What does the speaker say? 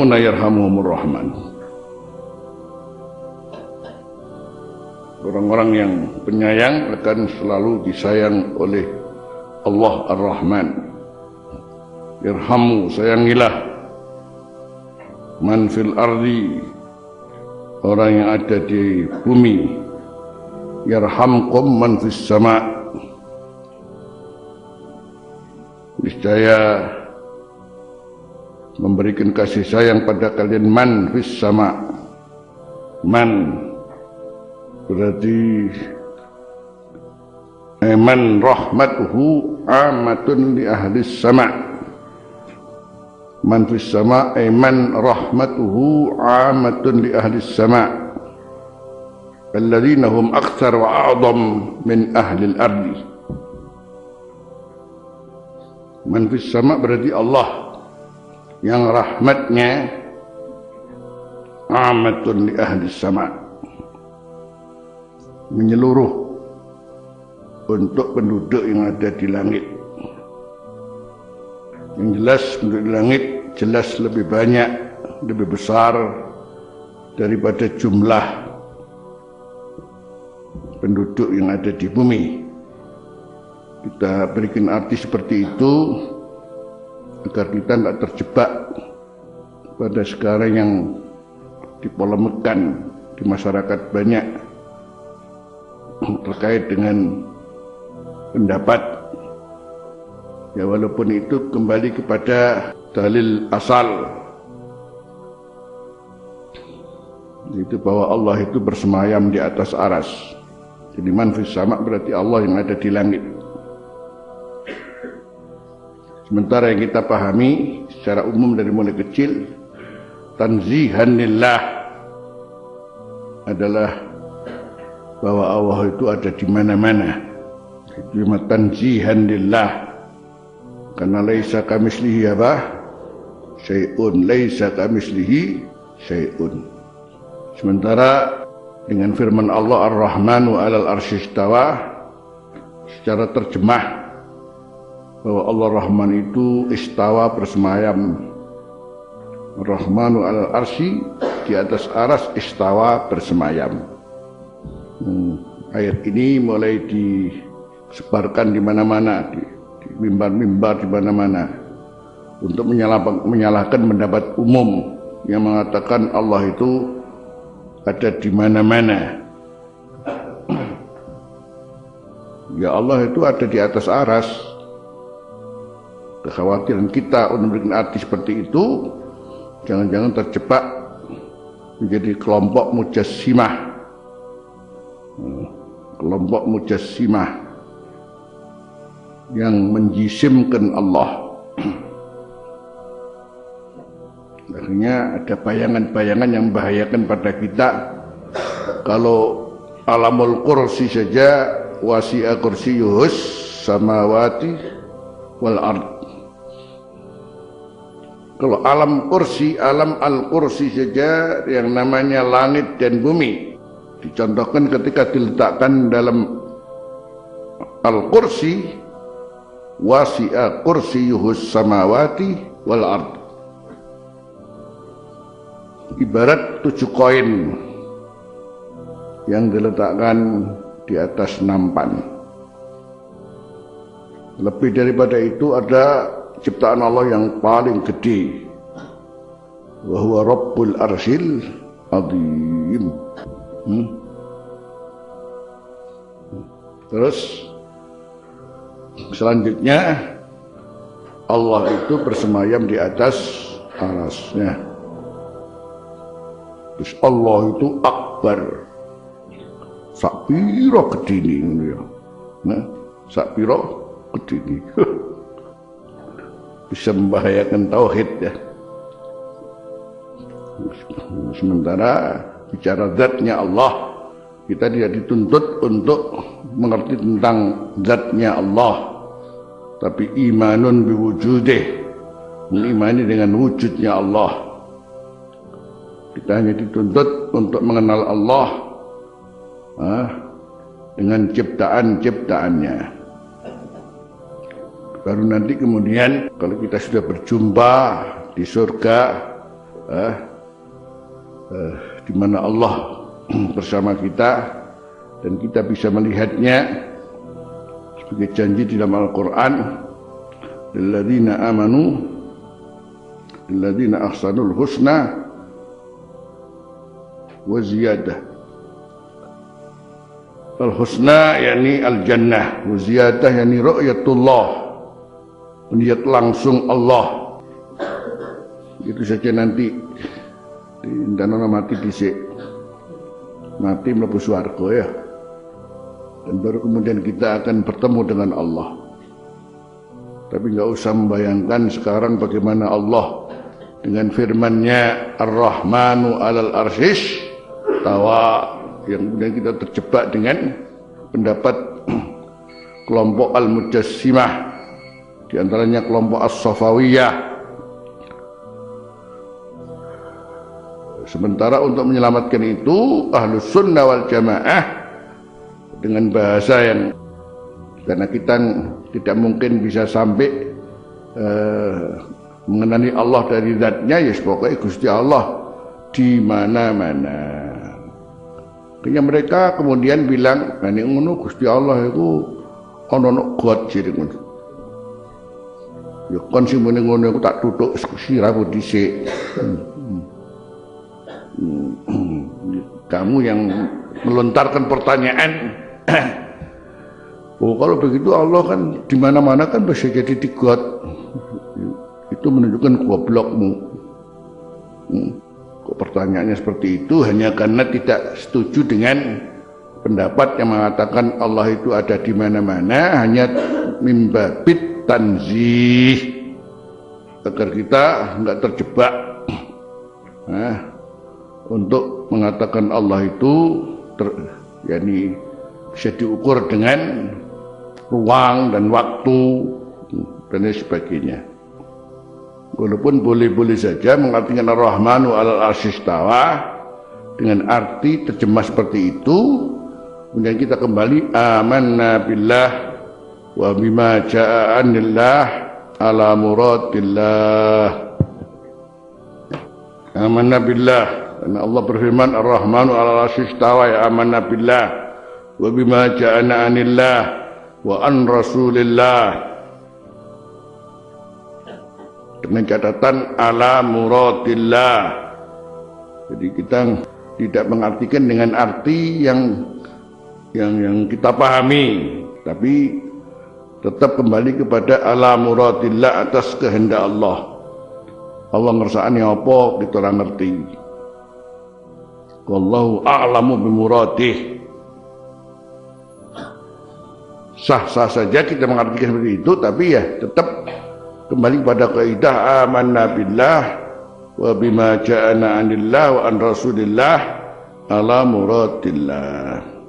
rahimuna yarhamuhumur rahman. Orang-orang yang penyayang akan selalu disayang oleh Allah Ar-Rahman. Irhamu, sayangilah man fil ardi orang yang ada di bumi. Yarhamkum man fis sama. Niscaya memberikan kasih sayang pada kalian. Man fis sama. Man. Berarti Eman rahmatuhu amatun li ahli sama. Man fis sama Eman rahmatuhu amatun li ahli sama. Alladzina hum akthar wa a'zam min ahli al-ardi. Man fis sama berarti Allah yang rahmatnya amatun li ahli sama menyeluruh untuk penduduk yang ada di langit. Yang jelas penduduk di langit jelas lebih banyak, lebih besar daripada jumlah penduduk yang ada di bumi. Kita berikan arti seperti itu agar kita tidak terjebak pada sekarang yang dipolemikkan di masyarakat banyak terkait dengan pendapat. Ya walaupun itu kembali kepada dalil asal. Itu bahwa Allah itu bersemayam di atas aras. Jadi manfis sama berarti Allah yang ada di langit sementara yang kita pahami secara umum dari mulai kecil tanzihan lillah adalah bahwa Allah itu ada di mana-mana. Itu tanzihan lillah. Karena laisa kamislihi apa? Syai'un. Laisa kamislihi syai'un. Sementara dengan firman Allah Ar-Rahmanu alal arsyistawa secara terjemah bahwa Allah Rahman itu istawa bersemayam Rahmanu alal arsy di atas aras istawa bersemayam Hmm, ayat ini mulai disebarkan di mana-mana, di mimbar-mimbar di mana-mana untuk menyalahkan pendapat umum yang mengatakan Allah itu ada di mana-mana. Ya Allah itu ada di atas aras. Kekhawatiran kita untuk memberikan arti seperti itu, jangan-jangan terjebak menjadi kelompok mujassimah kelompok mujassimah yang menjisimkan Allah. Akhirnya ada bayangan-bayangan yang membahayakan pada kita. Kalau alamul kursi saja wasi'a kursiyuhus samawati wal ard kalau alam kursi alam al kursi saja yang namanya langit dan bumi Dicontohkan ketika diletakkan dalam Al-Kursi wasi'a kursiyuhus samawati wal ard. Ibarat tujuh koin yang diletakkan di atas nampan. Lebih daripada itu ada ciptaan Allah yang paling gede. Wahwa Rabbul Arsil Azim. Hmm? Terus selanjutnya Allah itu bersemayam di atas arasnya. Terus Allah itu akbar. Sakpiro kedini ya. Nah, sakpiro kedini. Bisa membahayakan tauhid ya. Sementara bicara zatnya Allah kita tidak dituntut untuk mengerti tentang zatnya Allah. Tapi imanun biwujudih mengimani dengan wujudnya Allah. Kita hanya dituntut untuk mengenal Allah ah, dengan ciptaan-ciptaannya baru nanti kemudian kalau kita sudah berjumpa di surga eh, eh, di mana Allah bersama kita dan kita bisa melihatnya sebagai janji di dalam Al-Quran lilladzina amanu lilladzina ahsanul husna wa ziyadah. Al-husna yakni al-jannah wa ziyadah yakni ru'yatullah melihat langsung Allah. Itu saja nanti. Dan mati disik mati mlebu swarga ya. Dan baru kemudian kita akan bertemu dengan Allah. Tapi nggak usah membayangkan sekarang bagaimana Allah dengan firman-Nya Ar-Rahmanu 'alal arsyis tawa. Yang kemudian kita terjebak dengan pendapat kelompok Al-Mujassimah di antaranya kelompok As-Safawiyah Sementara untuk menyelamatkan itu ahlus sunnah wal jamaah dengan bahasa yang karena kita tidak mungkin bisa sampai uh, mengenali Allah dari zatnya ya pokoknya Gusti Allah di mana-mana. Kayaknya mereka kemudian bilang, "Nah, ngono Gusti Allah itu ono God jadi ngono." Ya kon ngono aku tak tutuk siramu dhisik. Kamu yang melontarkan pertanyaan. Oh kalau begitu Allah kan di mana-mana kan bisa jadi tigot itu menunjukkan goblokmu. Kok pertanyaannya seperti itu? Hanya karena tidak setuju dengan pendapat yang mengatakan Allah itu ada di mana-mana hanya mimbabit tanzih agar kita nggak terjebak nah, untuk mengatakan Allah itu ter, yakni bisa diukur dengan ruang dan waktu dan sebagainya. Walaupun boleh-boleh saja mengartikan Ar-Rahmanu alal arsistawa dengan arti terjemah seperti itu, kemudian kita kembali amanna billah wa bima ja'anillah ala muradillah. Amanna billah. Karena Allah berfirman Ar-Rahmanu ala istawa ya amanna billah. Wa bima ja'ana anillah wa an rasulillah. Dengan catatan ala muradillah jadi kita tidak mengartikan dengan arti yang yang yang kita pahami. Tapi tetap kembali kepada ala muradillah atas kehendak Allah Allah ngersakane apa kita ora ngerti Wallahu a'lamu bimuradih. Sah-sah saja kita mengartikan seperti itu, tapi ya tetap kembali pada kaidah amanna billah wa bima ja'ana anillah wa an rasulillah ala muradillah.